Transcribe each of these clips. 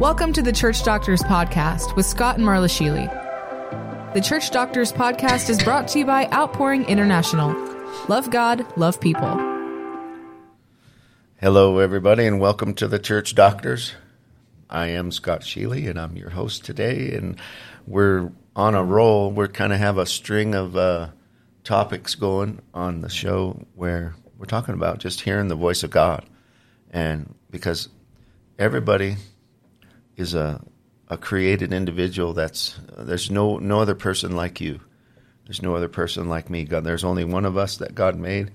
Welcome to the Church Doctors Podcast with Scott and Marla Sheely. The Church Doctors Podcast is brought to you by Outpouring International. Love God, love people. Hello, everybody, and welcome to the Church Doctors. I am Scott Sheely, and I'm your host today. And we're on a roll. We're kind of have a string of uh, topics going on the show where we're talking about just hearing the voice of God, and because everybody is a a created individual that's there's no no other person like you. There's no other person like me. God there's only one of us that god made.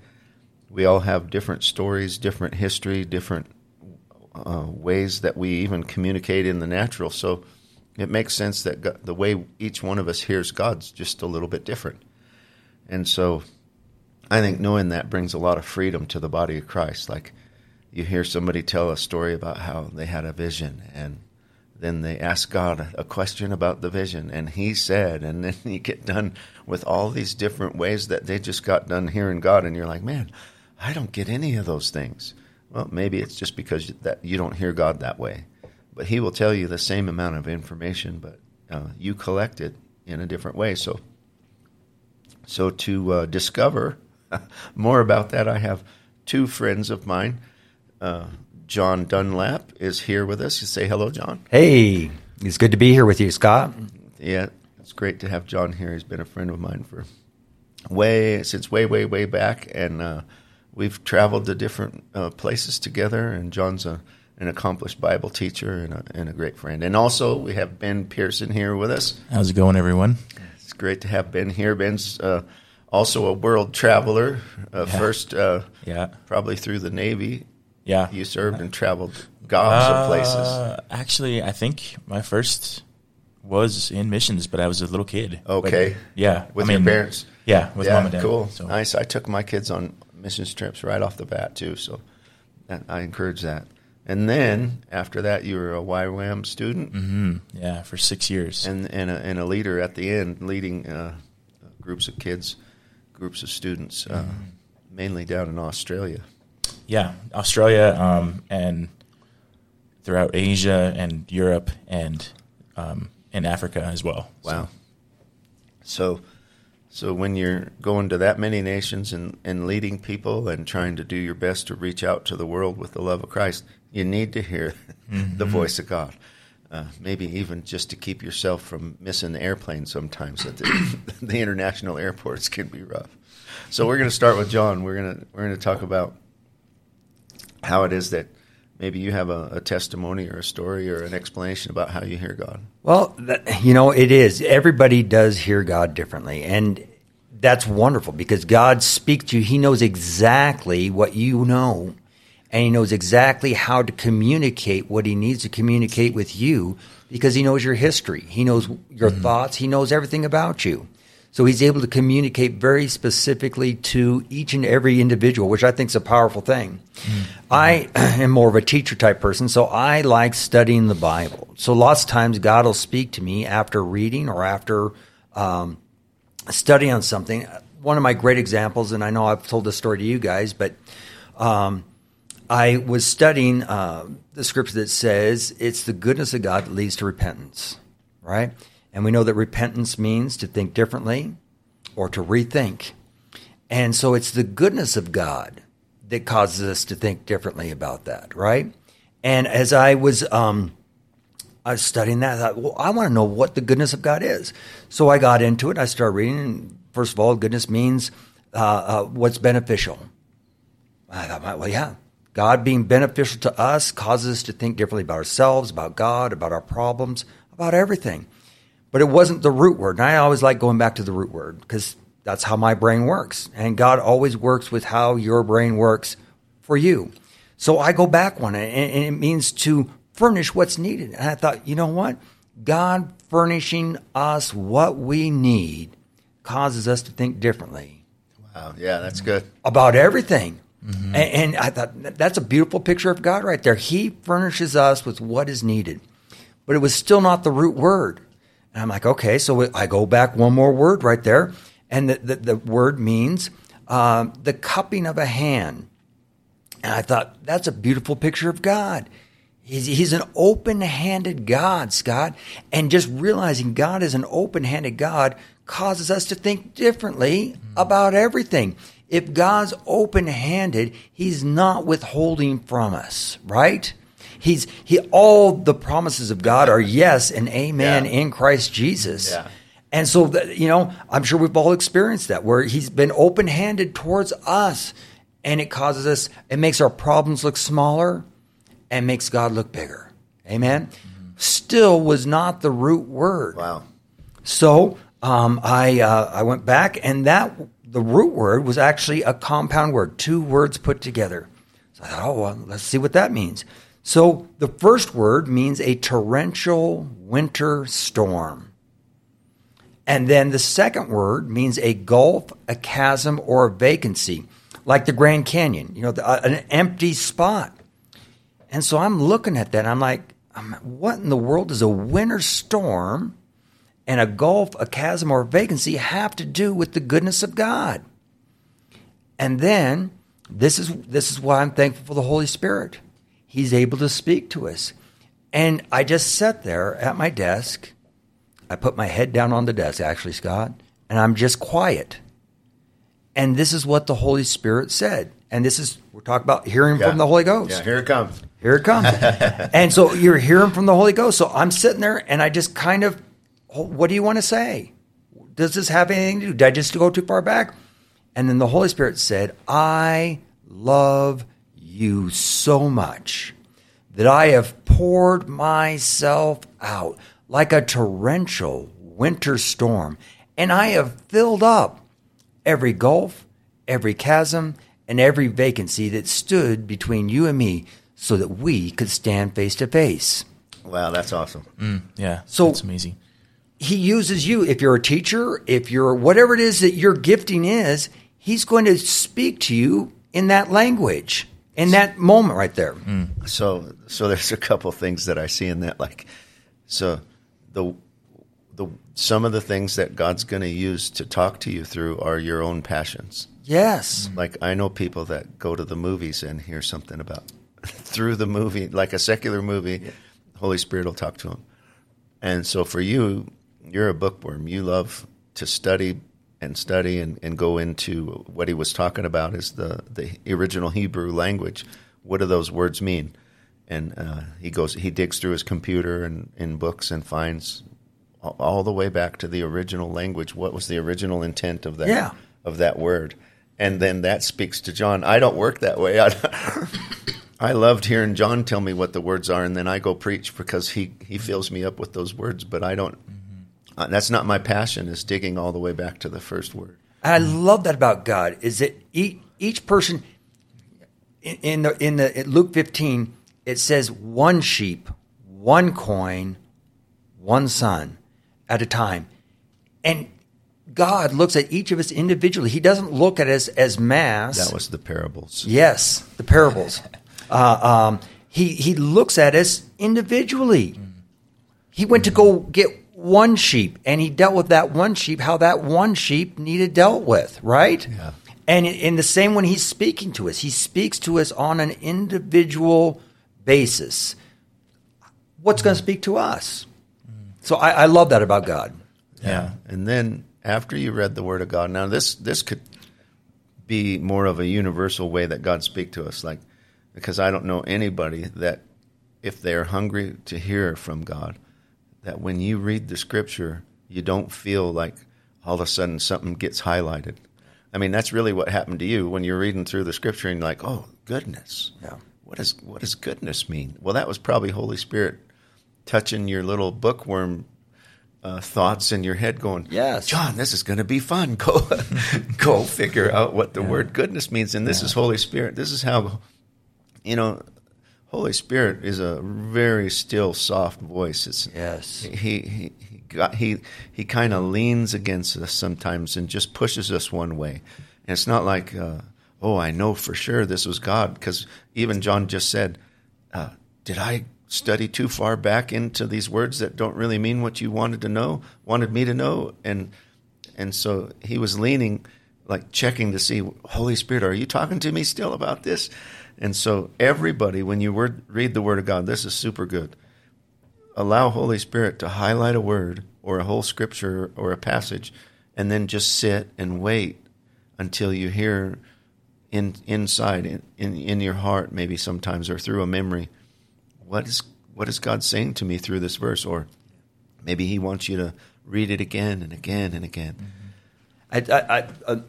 We all have different stories different history different uh, ways that we even communicate in the natural. So it makes sense that god, the way each one of us hears god's just a little bit different. And so i think knowing that brings a lot of freedom to the body of christ. Like you hear somebody tell a story about how they had a vision and then they ask God a question about the vision, and He said, and then you get done with all these different ways that they just got done hearing God, and you're like, man, I don't get any of those things. Well, maybe it's just because that you don't hear God that way, but He will tell you the same amount of information, but uh, you collect it in a different way. So, so to uh, discover more about that, I have two friends of mine. Uh, John Dunlap is here with us. You say hello, John. Hey, it's good to be here with you, Scott. Yeah, it's great to have John here. He's been a friend of mine for way since way, way, way back, and uh, we've traveled to different uh, places together. And John's a, an accomplished Bible teacher and a, and a great friend. And also, we have Ben Pierson here with us. How's it going, everyone? It's great to have Ben here. Ben's uh, also a world traveler. Uh, Yeah. First, uh, Yeah. probably through the Navy. Yeah. You served and traveled gobs of places. Uh, actually, I think my first was in missions, but I was a little kid. Okay. Yeah. With I your parents. Yeah, with yeah, mom and dad. Cool. So, Nice. I took my kids on missions trips right off the bat too, so that, I encourage that. And then after that, you were a YWAM student hmm Yeah, for six years. and and a, and a leader at the end, leading uh, groups of kids, groups of students, uh, Mm-hmm. mainly down in Australia. Yeah, Australia um, and throughout Asia and Europe and um, in Africa as well. Wow. So, so when you're going to that many nations and, and leading people and trying to do your best to reach out to the world with the love of Christ, you need to hear the voice of God. Uh, maybe even just to keep yourself from missing the airplane sometimes at the, the international airports can be rough. So we're going to start with John. We're going to we're going to talk about how it is that maybe you have a, a testimony or a story or an explanation about how you hear God. Well, that, you know, it is. Everybody does hear God differently. And that's wonderful because God speaks to you. He knows exactly what you know, and He knows exactly how to communicate what He needs to communicate with you because He knows your history. He knows your mm-hmm. thoughts. He knows everything about you. So He's able to communicate very specifically to each and every individual, which I think is a powerful thing. I am more of a teacher type person, so I like studying the Bible. So lots of times God will speak to me after reading or after um, study on something. One of my great examples, and I know I've told this story to you guys, but um, I was studying uh, the scripture that says it's the goodness of God that leads to repentance, right? And we know that repentance means to think differently or to rethink. And so it's the goodness of God that causes us to think differently about that, right? And as I was um, I was studying that. I thought, well, I want to know what the goodness of God is. So I got into it. I started reading. And first of all, goodness means uh, uh, what's beneficial. I thought, well, yeah, God being beneficial to us causes us to think differently about ourselves, about God, about our problems, about everything. But it wasn't the root word. And I always like going back to the root word because that's how my brain works. And God always works with how your brain works for you. So I go back one, and, it means to furnish what's needed. And I thought, you know what? God furnishing us what we need causes us to think differently Wow. Yeah, that's good. about everything. Mm-hmm. And, and I thought that's a beautiful picture of God right there. He furnishes us with what is needed, but it was still not the root word. And I'm like, okay, so I go back one more word right there, and the the, the word means um, the cupping of a hand. And I thought that's a beautiful picture of God. He's, he's an open handed God, Scott. And just realizing God is an open handed God causes us to think differently about everything. If God's open handed, He's not withholding from us, right? He's he all the promises of God are yes and amen Yeah. in Christ Jesus. Yeah. And so that, you know, I'm sure we've all experienced that where he's been open-handed towards us and it causes us it makes our problems look smaller and makes God look bigger. Amen. Still was not the root word. Wow. So um, I uh, I went back, and that the root word was actually a compound word, two words put together. So I thought, oh, well, let's see what that means. So the first word means a torrential winter storm. And then the second word means a gulf, a chasm, or a vacancy, like the Grand Canyon, you know, the, uh, an empty spot. And so I'm looking at that, I'm like, what in the world does a winter storm and a gulf, a chasm, or a vacancy have to do with the goodness of God? And then this is this is why I'm thankful for the Holy Spirit. He's able to speak to us. And I just sat there at my desk. I put my head down on the desk, actually, Scott, and I'm just quiet. And this is what the Holy Spirit said. And this is we're talking about hearing Yeah. from the Holy Ghost. Yeah, here it comes. Here it comes. and so you're hearing from the Holy Ghost. So I'm sitting there and I just kind of, "Oh, what do you want to say? Does this have anything to do? Did I just go too far back? And then the Holy Spirit said, I love you so much that I have poured myself out like a torrential winter storm, and I have filled up every gulf, every chasm, and every vacancy that stood between you and me so that we could stand face to face. Wow, that's awesome. Mm, yeah. So- that's amazing. He uses you. If you're a teacher, if you're whatever it is that your gifting is, he's going to speak to you in that language, in that moment right there. Mm. So, so there's a couple things that I see in that. Like, so the the some of the things that God's going to use to talk to you through are your own passions. Yes. Mm-hmm. Like I know people that go to the movies and hear something about through the movie, like a secular movie. Holy Spirit will talk to them. And so for you, you're a bookworm. You love to study and study and, and go into what he was talking about is the, the original Hebrew language. What do those words mean? And uh, he goes, he digs through his computer and in books and finds all, all the way back to the original language. What was the original intent of that? Yeah. Of that word, and then that speaks to John. I don't work that way. I, I loved hearing John tell me what the words are, and then I go preach because he he fills me up with those words. But I don't. Uh, that's not my passion. Is digging all the way back to the first word. And I love that about God is that each, each person in, in the in the in Luke 15 it says one sheep, one coin, one son at a time. And God looks at each of us individually. He doesn't look at us as mass. That was the parables. Yes, the parables. uh, um, he he looks at us individually. He went to go get one sheep, and he dealt with that one sheep. How that one sheep needed dealt with, right? Yeah. And in, in the same when he's speaking to us, he speaks to us on an individual basis. What's going to speak to us? So I, I love that about God. Yeah. And then after you read the Word of God, now this this could be more of a universal way that God speak to us, like because I don't know anybody that if they're hungry to hear from God, that when you read the Scripture, you don't feel like all of a sudden something gets highlighted. I mean, that's really what happened to you when you're reading through the Scripture and you're like, oh goodness, Yeah. what does what does goodness mean? Well, that was probably Holy Spirit touching your little bookworm uh, thoughts in your head, going, Yes. John, this is going to be fun. Go, go figure out what the word goodness means, and this is Holy Spirit. This is how, you know, Holy Spirit is a very still, soft voice. It's Yes. he he he got, he, he kind of leans against us sometimes and just pushes us one way. And it's not like, uh, oh, I know for sure this was God, because even John just said, uh, "Did I study too far back into these words that don't really mean what you wanted to know, wanted me to know?" And and so he was leaning, like checking to see, Holy Spirit, are you talking to me still about this? And so, everybody, when you word, read the Word of God, this is super good. Allow Holy Spirit to highlight a word or a whole scripture or a passage, and then just sit and wait until you hear in inside in, in, in your heart, maybe sometimes or through a memory, what is what is God saying to me through this verse? Or maybe He wants you to read it again and again and again. Mm-hmm. I, I, I, a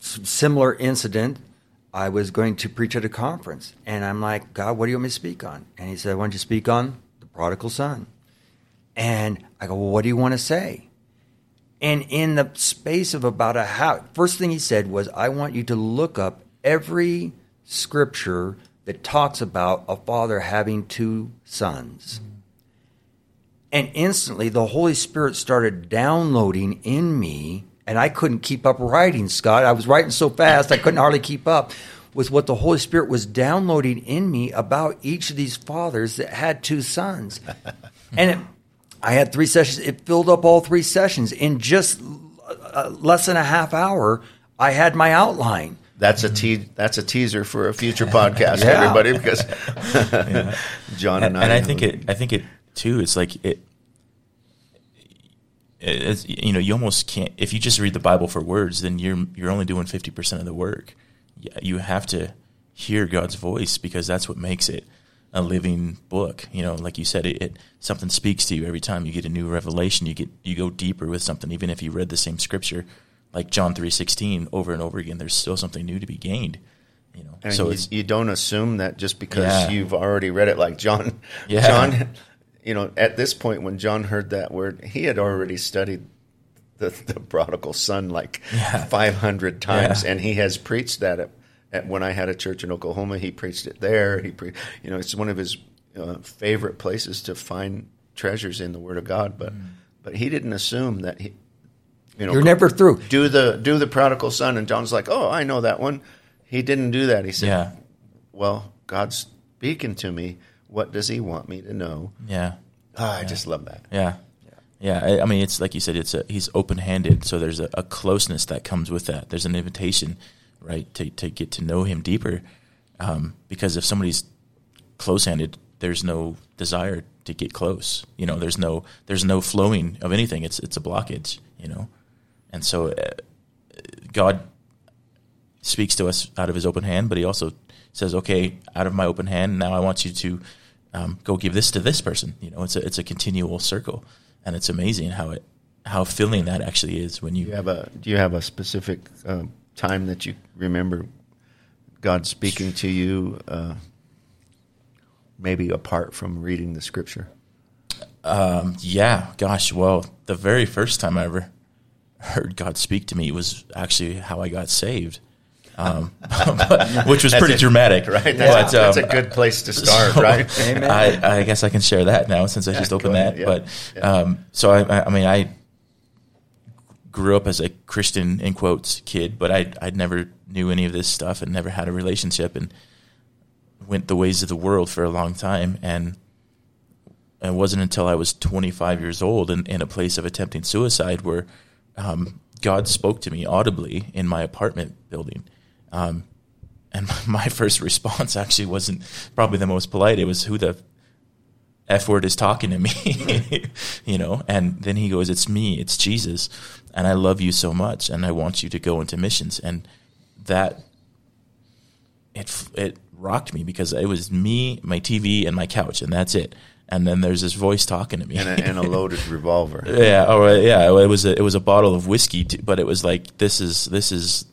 similar incident. I was going to preach at a conference, and I'm like, God, what do you want me to speak on? And He said, Why don't you speak on the prodigal son. And I go, well, what do you want to say? And in the space of about a half, first thing he said was, I want you to look up every scripture that talks about a father having two sons. And instantly the Holy Spirit started downloading in me, and I couldn't keep up writing, Scott. I was writing so fast I couldn't hardly keep up with what the Holy Spirit was downloading in me about each of these fathers that had two sons. and it, I had three sessions. It filled up all three sessions in just uh, less than a half hour. I had my outline. That's a te- that's a teaser for a future podcast, Yeah. everybody, because John and, and, I, and I think it. I think it too. It's like it. It's, you know, you almost can't. If you just read the Bible for words, then you're you're only doing fifty percent of the work. You have to hear God's voice because that's what makes it a living book. You know, like you said, it, it something speaks to you every time you get a new revelation. You get you go deeper with something, even if you read the same scripture, like John three sixteen, over and over again. There's still something new to be gained. You know, so you, you don't assume that just because Yeah. you've already read it, like John. Yeah. John, you know, at this point when John heard that word, he had already studied the, the prodigal son like Yeah. 500 times, Yeah. and he has preached that at, at when I had a church in Oklahoma. He preached it there. He, pre, you know, it's one of his uh, favorite places to find treasures in the Word of God. But Mm. but he didn't assume that he. You know, You're never through. do the do the prodigal son, and John's like, oh, I know that one. He didn't do that. He said, yeah, well, God's speaking to me. What does He want me to know? yeah. Ah, I just love that. Yeah. Yeah. I, I mean, it's like you said, it's a, he's open handed. So there's a, a closeness that comes with that. There's an invitation, right, to, to get to know him deeper. Um, because if somebody's close handed, there's no desire to get close. You know, there's no, there's no flowing of anything. It's, it's a blockage, you know? And so uh, God speaks to us out of his open hand, but he also says, okay, out of my open hand, now I want you to um, go give this to this person. You know, it's a, it's a continual circle and it's amazing how it, how filling that actually is when Do you, you have a Do you have a specific uh, time that you remember God speaking to you? Uh, maybe apart from reading the Scripture. um, yeah, gosh, well, the very first time I ever heard God speak to me was actually how I got saved. Um, which was pretty a- dramatic, Right, that's, But, um, that's a good place to start, So, right? I, I guess I can share that now since I Yeah, just opened that. yeah, But um, so I, I, I mean, I grew up as a Christian in quotes kid, but I I never knew any of this stuff and never had a relationship and went the ways of the world for a long time and. It wasn't until I was 25 years old and in a place of attempting suicide where um, God spoke to me audibly in my apartment building. Um, and my first response actually wasn't probably the most polite. It was, "Who the f word is talking to me?" you know. And then he goes, "It's me. It's Jesus, and I love you so much, and I want you to go into missions." And that it it rocked me because it was me, my TV, and my couch, and that's it. And then there's this voice talking to me, And a, and a loaded revolver. yeah, or yeah, it was a, it was a bottle of whiskey, t- but it was like this is this is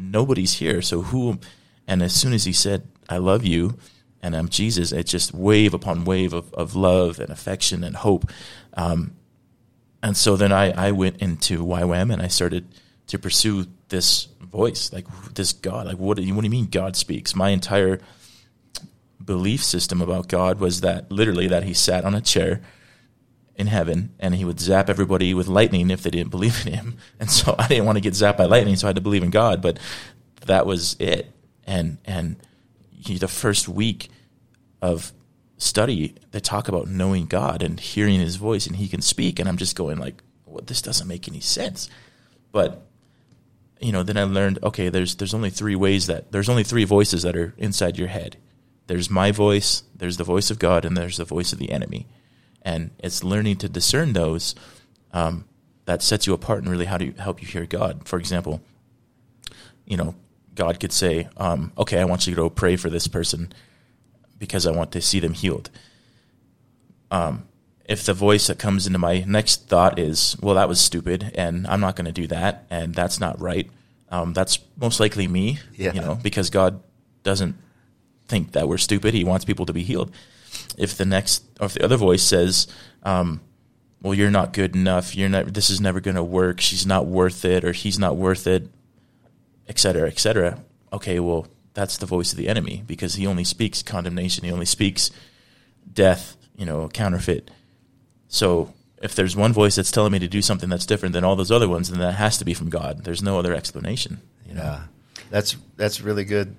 nobody's here, so who? And as soon as he said, "I love you," and I'm Jesus, it just wave upon wave of, of love and affection and hope. Um, and so then I, I went into YWAM and I started to pursue this voice, like this God. Like what do you what do you mean God speaks? My entire belief system about God was that literally that he sat on a chair in heaven and he would zap everybody with lightning if they didn't believe in him. And so I didn't want to get zapped by lightning, so I had to believe in God, but that was it. And and he, the first week of study, they talk about knowing God and hearing his voice and he can speak and I'm just going like, well, this doesn't make any sense. But you know, then I learned okay, there's there's only three ways that there's only three voices that are inside your head. There's my voice, there's the voice of God, and there's the voice of the enemy. And it's learning to discern those um, that sets you apart and really how to help you hear God. For example, you know, God could say, um, "Okay, I want you to go pray for this person because I want to see them healed." Um, if the voice that comes into my next thought is, well, that was stupid, and I'm not going to do that, and that's not right, um, that's most likely me, Yeah. you know, because God doesn't think that we're stupid. He wants people to be healed. If the next, or if the other voice says, um, well, you're not good enough, you're not, this is never going to work, she's not worth it, or he's not worth it, et cetera, et cetera. Okay, well, that's the voice of the enemy because he only speaks condemnation. He only speaks death, you know, counterfeit. So if there's one voice that's telling me to do something that's different than all those other ones, then that has to be from God. There's no other explanation. You know? Yeah, that's that's really good.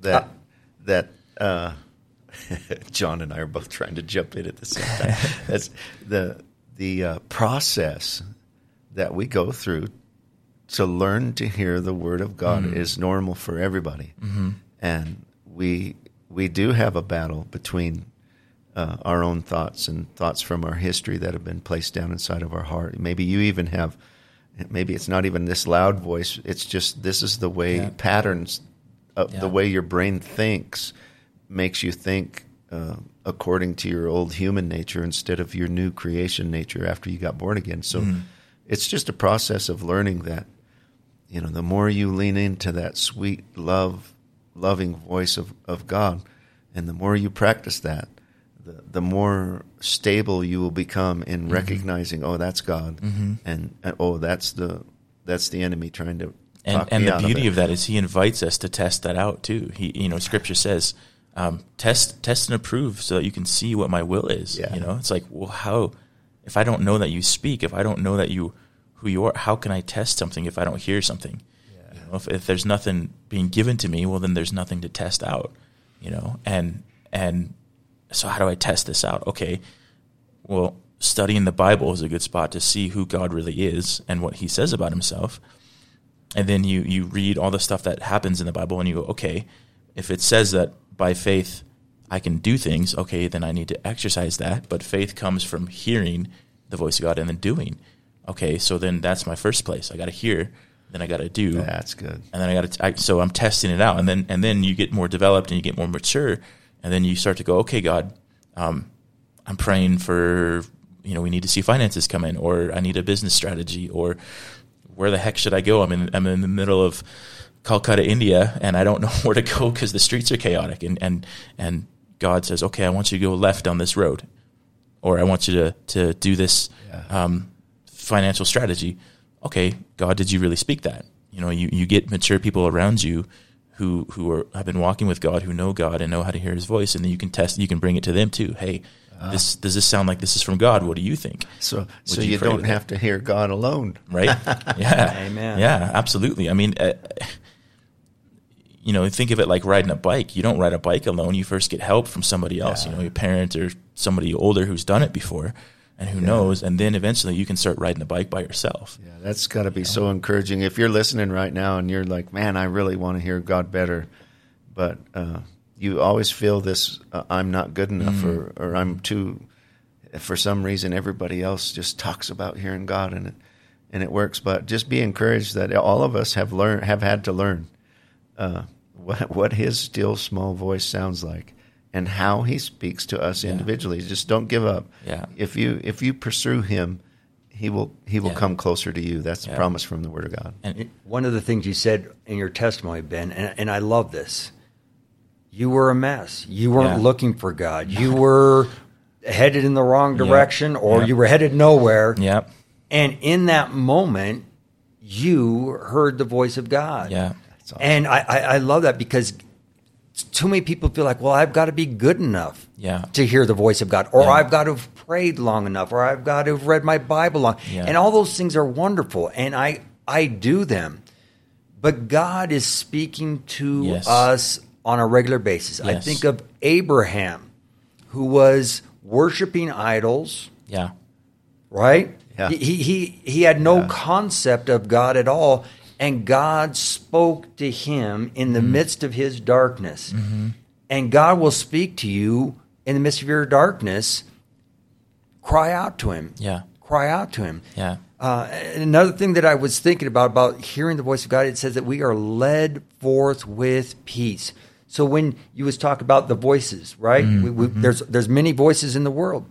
That that uh, John and I are both trying to jump in at the same time. that's the the uh, process that we go through to learn to hear the word of God is normal for everybody, and we we do have a battle between uh, our own thoughts and thoughts from our history that have been placed down inside of our heart. Maybe you even have, maybe it's not even this loud voice. It's just this is the way Yeah. patterns of Yeah. the way your brain thinks makes you think uh, according to your old human nature instead of your new creation nature after you got born again. So hmm. it's just a process of learning that you know the more you lean into that sweet love loving voice of, of god and the more you practice that the, the more stable you will become in mm-hmm. recognizing oh that's god mm-hmm. and, and oh that's the that's the enemy trying to and and the beauty it. of, that is he invites us to test that out too he you know scripture says um, test test and approve so that you can see what my will is Yeah. you know? It's like well how if i don't know that you speak if i don't know that you who you are how can i test something if i don't hear something? You know, if, if there's nothing being given to me well then there's nothing to test out you know? And and so how do i test this out? Okay well studying the bible is a good spot to see who god really is and what he says about himself. And then you you read all the stuff that happens in the Bible, and you go, okay, if it says that by faith I can do things, okay, then I need to exercise that. But faith comes from hearing the voice of God and then doing. Okay, so then that's my first place. I got to hear, then I got to do, that's good and then I got to. So I'm testing it out, and then and then you get more developed and you get more mature, and then you start to go, okay, God, um, I'm praying for you know we need to see finances come in, or I need a business strategy, or where the heck should I go? I'm in I'm in the middle of Calcutta, India, and I don't know where to go because the streets are chaotic, and and and God says, okay, I want you to go left on this road, or I want you to to do this um, financial strategy. Okay, God, did you really speak that? You know, you, you get mature people around you who who are have been walking with God, who know God and know how to hear His voice, and then you can test, you can bring it to them too. Hey, this does this sound like this is from God? What do you think? so so you you, don't with that? have to hear god alone right? Yeah, Amen. Yeah, absolutely. I mean, uh, you know, think of it like riding a bike. You don't ride a bike alone. You first get help from somebody else. You know, your parent or somebody older who's done it before and who knows. And then eventually you can start riding the bike by yourself. Yeah, that's got to be so encouraging. If you're listening right now and you're like, "Man, I really want to hear God better," but uh, you always feel this, uh, "I'm not good enough," or, or "I'm too." For some reason, everybody else just talks about hearing God, and it and it works. But just be encouraged that all of us have learned, have had to learn uh, what what His still small voice sounds like, and how He speaks to us individually. Just don't give up. Yeah. If you if you pursue Him, He will He will Yeah. come closer to you. That's the Yeah. promise from the Word of God. And One of the things you said in your testimony, Ben, and, and I love this. You were a mess. You weren't Yeah. looking for God. You were headed in the wrong Yeah. direction, or Yeah. you were headed nowhere. yeah, And in that moment, you heard the voice of God. yeah, awesome. And I, I, I love that because too many people feel like, well, I've got to be good enough Yeah. to hear the voice of God, or Yeah. I've got to have prayed long enough, or I've got to have read my Bible long. Yeah. And all those things are wonderful, and I I do them. But God is speaking to Yes. us on a regular basis. I think of Abraham, who was worshiping idols yeah, right? Yeah. He, he he he had no Yeah. concept of God at all, and God spoke to him in Mm-hmm. the midst of his darkness. And God will speak to you in the midst of your darkness. Cry out to him. Yeah. Cry out to him. Yeah. Uh, and another thing that I was thinking about about hearing the voice of God, it says that we are led forth with peace. So when you was talk about the voices, right? Mm-hmm. We, we, there's there's many voices in the world.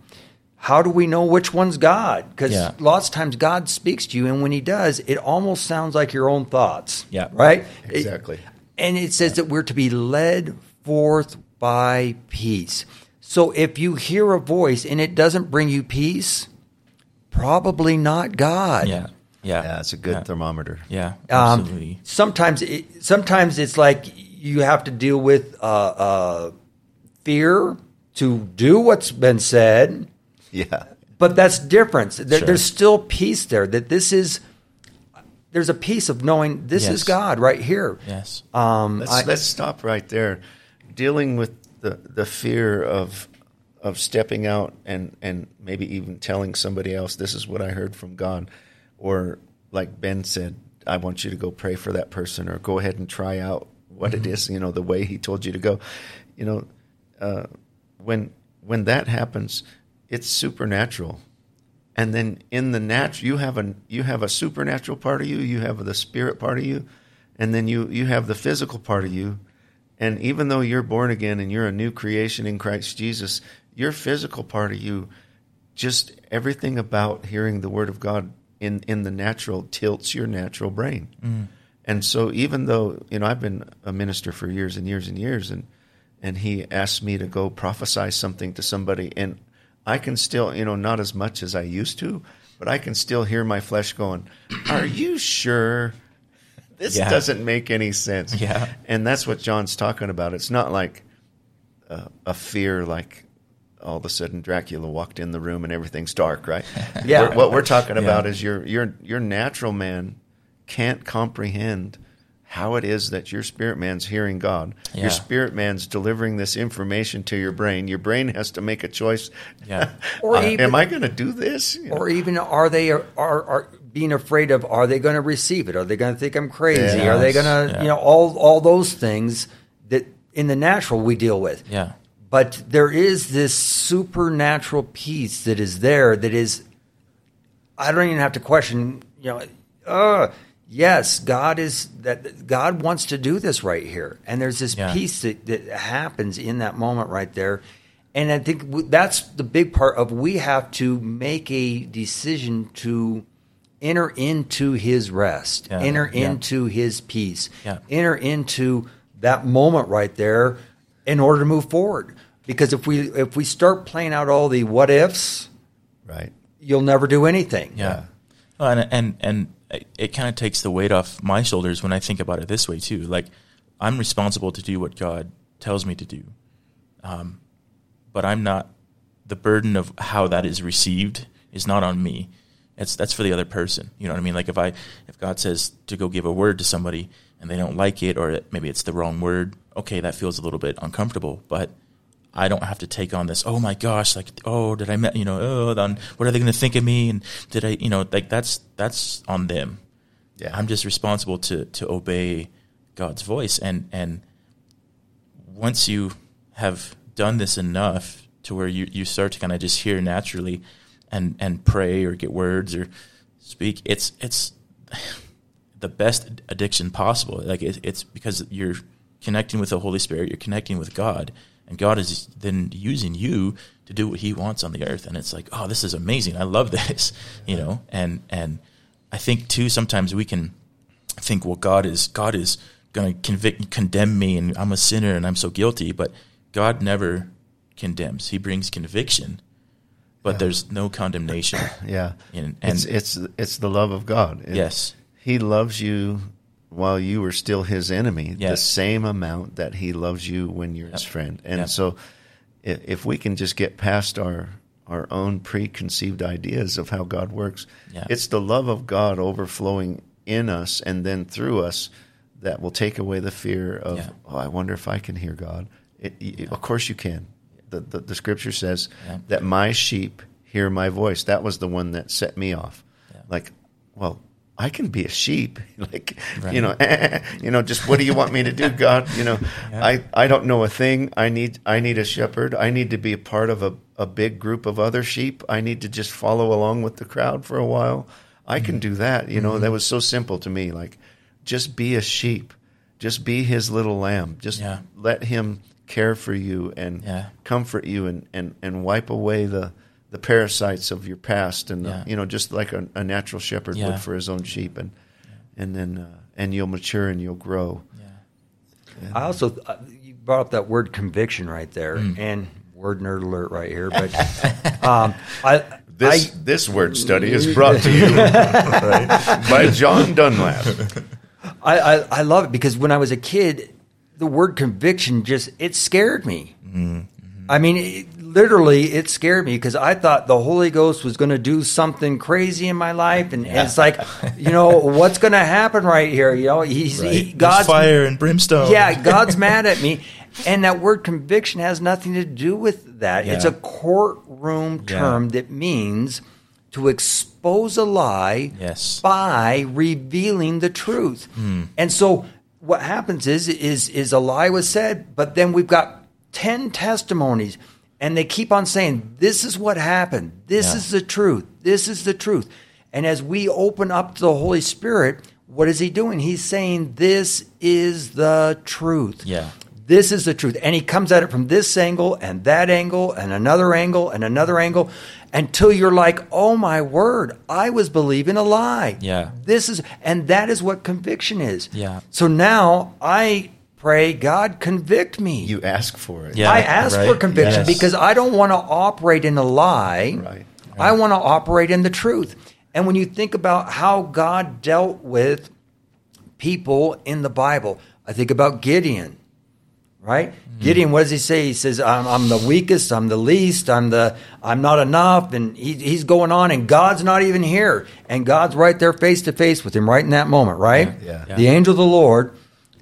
How do we know which one's God? Because Yeah. lots of times God speaks to you, and when He does, it almost sounds like your own thoughts. Yeah. Right. Exactly. It- and it says that we're to be led forth by peace. So if you hear a voice and it doesn't bring you peace, probably not God. Yeah. Yeah. Yeah, it's a good yeah. thermometer. Yeah. Um, sometimes, it, sometimes it's like you have to deal with uh, uh, fear to do what's been said, Yeah. but that's different. There, Sure. There's still peace there. That this is there's a piece of knowing this is God right here. yes. Um, Let's, I- let's stop right there. Dealing with the, the fear of of stepping out and, and maybe even telling somebody else this is what I heard from God, or like Ben said, I want you to go pray for that person, or go ahead and try out what it is, you know, the way He told you to go. You know, uh, when when that happens, it's supernatural. And then in the natural, you have a you have a supernatural part of you, you have the spirit part of you, and then you you have the physical part of you. And even though you're born again and you're a new creation in Christ Jesus, your physical part of you, just everything about hearing the word of God in in the natural tilts your natural brain. Mm. And so even though, you know, I've been a minister for years and years and years and and he asked me to go prophesy something to somebody and I can still, you know, not as much as I used to, but I can still hear my flesh going, "Are you sure this Yeah. doesn't make any sense?" Yeah. And that's what John's talking about. It's not like uh, a fear like all of a sudden Dracula walked in the room and everything's dark, right? Yeah. We're- what we're talking about Yeah. is your your your natural man can't comprehend how it is that your spirit man's hearing God. Yeah. Your spirit man's delivering this information to your brain. Your brain has to make a choice. Yeah. Or Uh, even- am I going to do this? You know? or even are they are, are being afraid of are they going to receive it are they going to think i'm crazy are they going to Yeah. you know all all those things that in the natural we deal with Yeah. but there is this supernatural peace that is there that is i don't even have to question you know uh yes god is that god wants to do this right here and there's this Yeah. peace that, that happens in that moment right there and i think that's the big part of we have to make a decision to enter into his rest Yeah. enter Yeah. into his peace enter into that moment right there in order to move forward because if we if we start playing out all the what ifs right. you'll never do anything Yeah. Well, and and and it, it kind of takes the weight off my shoulders when I think about it this way too. Like I'm responsible to do what God tells me to do, um, but I'm not. The burden of how that is received is not on me. It's that's for the other person. You know what I mean? Like if I if God says to go give a word to somebody and they don't like it or maybe it's the wrong word, okay, that feels a little bit uncomfortable, but I don't have to take on this. Oh my gosh! Like, oh, did I, met, you know, oh, then what are they going to think of me? And did I, you know, like that's that's on them. Yeah. I'm just responsible to to obey God's voice, and and once you have done this enough to where you you start to kind of just hear naturally, and and pray or get words or speak, it's it's the best addiction possible. Like it, it's because you're connecting with the Holy Spirit, you're connecting with God, and God is then using you to do what He wants on the earth. And it's like, oh, this is amazing. I love this, you know. And and I think too sometimes we can think, well, God is God is going to convict, condemn me, and I'm a sinner, and I'm so guilty. But God never condemns; He brings conviction. But there's no condemnation. Yeah. And- and- it's it's it's the love of God. It- Yes. He loves you while you were still his enemy, the same amount that he loves you when you're his friend. And Yep. so if, if we can just get past our our own preconceived ideas of how God works, Yeah. it's the love of God overflowing in us and then through us that will take away the fear of, oh, I wonder if I can hear God. It, Of course you can. The, the, the scripture says that my sheep hear my voice. That was the one that set me off. Like, well, I can be a sheep, like you know, you know. Just what do you want me to do, God? You know, I, I don't know a thing. I need I need a shepherd. I need to be a part of a, a big group of other sheep. I need to just follow along with the crowd for a while. I can mm-hmm. do that. You know, that mm-hmm. was so simple to me. Like, just be a sheep. Just be His little lamb. Just Yeah. let Him care for you and Yeah. comfort you and, and, and wipe away the the parasites of your past and the, you know just like a, a natural shepherd Yeah. would for his own sheep and and then uh, and you'll mature and you'll grow Yeah. I also uh, you brought up that word conviction right there, Mm. and word nerd alert right here. But um, I, this I this word study is brought to you by John Dunlap I, I, I love it because when I was a kid, the word conviction just it scared me. Mm-hmm. I mean, it, literally, it scared me because I thought the Holy Ghost was going to do something crazy in my life, and, and it's like, you know, what's going to happen right here? You know, he's he, There's God's fire and brimstone. yeah, God's mad at me. And that word conviction has nothing to do with that. It's a courtroom Yeah. term that means to expose a lie Yes. by revealing the truth. Hmm. And so what happens is is is a lie was said, but then we've got 10 testimonies and they keep on saying this is what happened. This Yeah. is the truth. This is the truth. And as we open up to the Holy Spirit, what is he doing? He's saying this is the truth. Yeah. This is the truth. And he comes at it from this angle and that angle and another angle and another angle until you're like, oh my word, I was believing a lie. Yeah. This is, and that is what conviction is. Yeah. So now I pray, God, convict me. you ask for it Yeah. I ask right. for conviction Yes. because I don't want to operate in a lie. Right. I want to operate in the truth. And when you think about how God dealt with people in the Bible, I think about Gideon, right? Mm. Gideon, what does he say? He says, I'm, I'm the weakest, I'm the least, I'm the I'm not enough, and he, he's going on, and God's not even here, and God's right there face to face with him right in that moment, right? Yeah. Yeah. The angel of the Lord,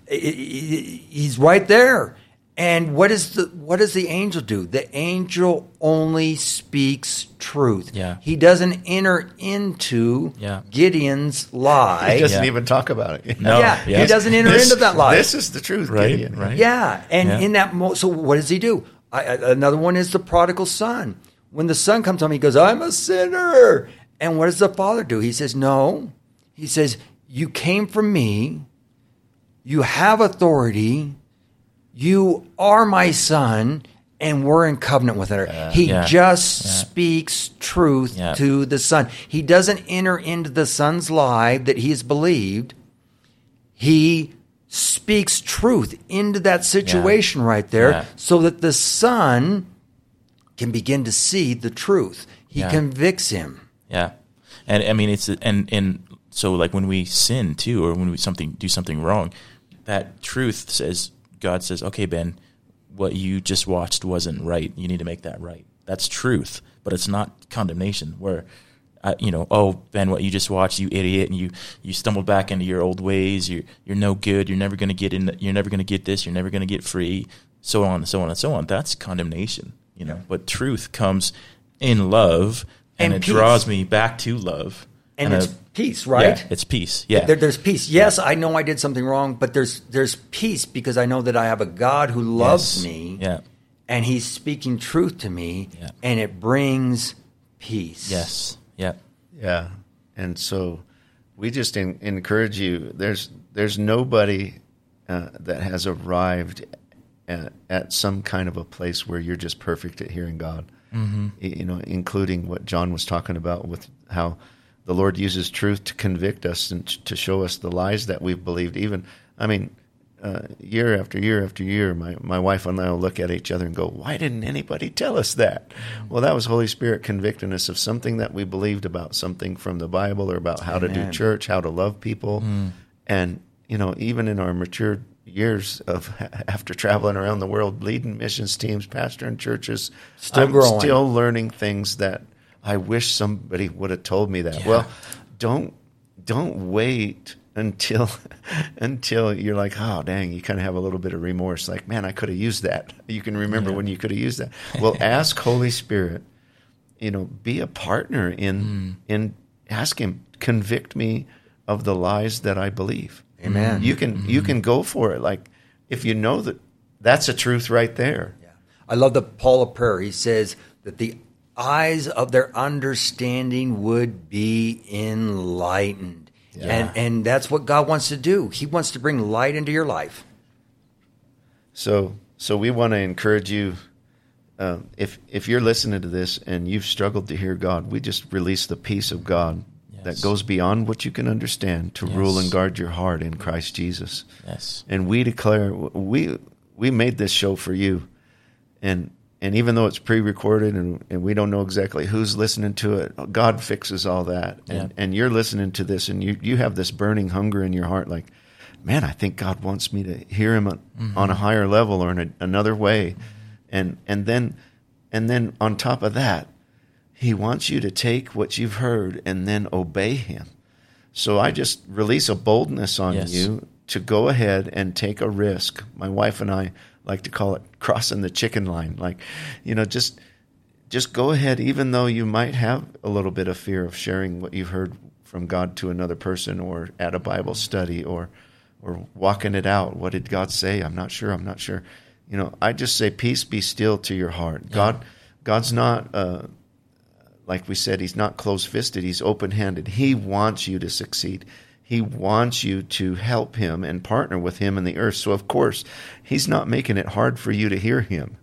he's right there. And what is the what does the angel do? The angel only speaks truth. Yeah. He doesn't enter into Yeah. Gideon's lie. he doesn't Yeah. even talk about it No. yeah, he doesn't enter This- into that lie. this is the truth Right, Gideon. right. Yeah, and Yeah. in that mo- so what does he do? I, I- another one is the prodigal son. When the son comes home, he goes, "I'm a sinner." And what does the father do? He says, "No." He says, "You came from me. You have authority. You are my son." And we're in covenant with her. he Yeah. just Yeah. speaks truth Yeah. to the son. He doesn't enter into the son's lie that he has believed he speaks truth into that situation right there so that the son can begin to see the truth he convicts him Yeah, and I mean it's and and so like when we sin too, or when we something do something wrong, that truth says God says, okay, Ben, what you just watched wasn't right. You need to make that right. That's truth, but it's not condemnation. Where uh, you know, oh Ben, what you just watched, you idiot, and you you stumbled back into your old ways. You're you're no good. You're never going to get in. You're never going to get this. You're never going to get free. So on and so on and so on. That's condemnation. You know, but truth comes in love, and, And it peace. draws me back to love. And, it's uh, peace right Yeah, it's peace. Yeah, There- there's peace yes i know i did something wrong but there's there's peace because i know that i have a god who loves Yes. me Yeah. and he's speaking truth to me Yeah. and it brings peace Yes. Yeah. Yeah, and so we just en- encourage you. There's there's nobody uh, that has arrived at, at some kind of a place where you're just perfect at hearing God. Mm-hmm. You know, including what John was talking about with how the Lord uses truth to convict us and to show us the lies that we've believed. Even, I mean, uh, year after year after year, my, my wife and I will look at each other and go, Why didn't anybody tell us that? Well, that was Holy Spirit convicting us of something that we believed about something from the Bible or about how to do church, how to love people. And, you know, even in our mature years of after traveling around the world, leading missions teams, pastoring churches, Still I'm growing. still learning things that I wish somebody would have told me that. Yeah. Well, don't don't wait until until you're like, oh dang, you kind of have a little bit of remorse. Like, man, I could have used that. You can remember when you could have used that. Well, ask Holy Spirit. You know, be a partner in hmm. in ask Him convict me of the lies that I believe. Amen. You can you hmm. can go for it. Like if you know that that's a truth right there. Yeah. I love the Paul of prayer. He says that the eyes of their understanding would be enlightened. And and that's what God wants to do. He wants to bring light into your life. So so we want to encourage you. Um, if if you're listening to this and you've struggled to hear God, we just release the peace of God that goes beyond what you can understand to rule and guard your heart in Christ Jesus. Yes. And we declare we we made this show for you, and and even though it's pre-recorded and, and we don't know exactly who's listening to it, God fixes all that. And Yeah. and you're listening to this, and you you have this burning hunger in your heart, like, man, I think God wants me to hear Him on, mm-hmm. on a higher level or in a, another way, and and then and then on top of that, He wants you to take what you've heard and then obey Him. So I just release a boldness on Yes. you to go ahead and take a risk. My wife and I like to call it crossing the chicken line. Like, you know, just just go ahead even though you might have a little bit of fear of sharing what you've heard from God to another person or at a Bible study or or walking it out. What did God say? I'm not sure. I'm not sure. You know, I just say peace be still to your heart. God God's not uh like we said, he's not close fisted, he's open handed. He wants you to succeed. He wants you to help him and partner with him in the earth. So, of course, he's not making it hard for you to hear him.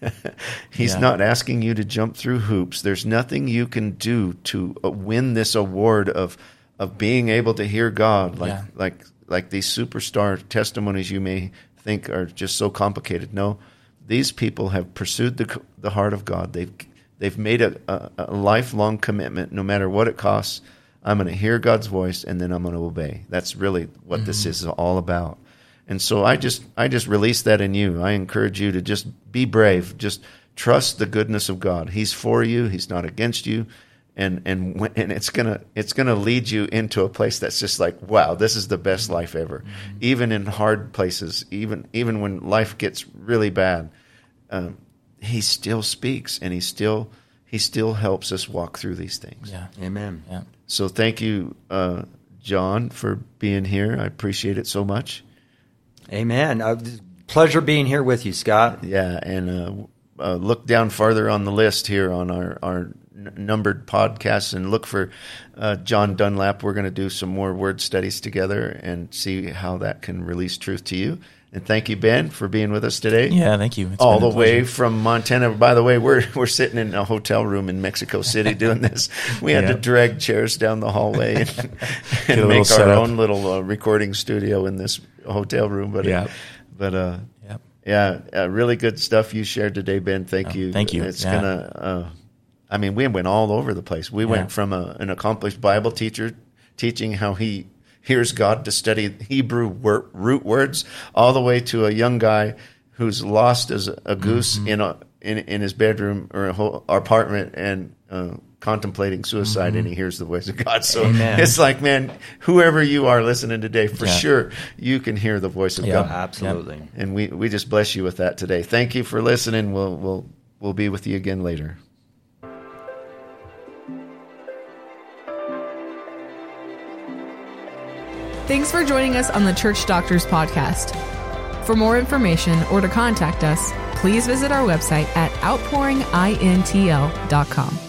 he's Yeah. not asking you to jump through hoops. There's nothing you can do to uh, win this award of of being able to hear God like Yeah. like like these superstar testimonies you may think are just so complicated. No, these people have pursued the the heart of God. They've they've made a, a, a lifelong commitment, no matter what it costs. I'm going to hear God's voice, and then I'm going to obey. That's really what this is all about. And so I just I just release that in you. I encourage you to just be brave. Just trust the goodness of God. He's for you. He's not against you. And and and it's gonna it's gonna lead you into a place that's just like wow, this is the best life ever. Even in hard places, even even when life gets really bad, um, He still speaks and He still He still helps us walk through these things. Yeah. Amen. Yeah. So thank you, uh, John, for being here. I appreciate it so much. Amen. Uh, pleasure being here with you, Scott. Yeah, and uh, uh, look down farther on the list here on our our n- numbered podcasts and look for uh, John Dunlap. We're going to do some more word studies together and see how that can release truth to you. And thank you, Ben, for being with us today. Yeah. Thank you. It's all the way from Montana. By the way, we're we're sitting in a hotel room in Mexico City doing this. We had Yeah. to drag chairs down the hallway and, and make our own little uh, recording studio in this hotel room. But Yeah. but uh, Yep. yeah, uh, really good stuff you shared today, Ben. Thank Oh, you. thank you. It's Yeah. gonna. Uh, I mean, we went all over the place. We Yeah. went from a, an accomplished Bible teacher teaching how he hears God to study Hebrew wor- root words, all the way to a young guy who's lost as a, a goose Mm-hmm. in a in, in his bedroom or a whole apartment and. Uh, contemplating suicide and he hears the voice of God. So Mm-hmm. Amen. it's like, man, whoever you are listening today, for Yeah. sure you can hear the voice of Yeah. God. Absolutely. And we, we just bless you with that today. Thank you for listening. We'll we'll we'll be with you again later. Thanks for joining us on the Church Doctors Podcast. For more information or to contact us, please visit our website at outpouringintl.com.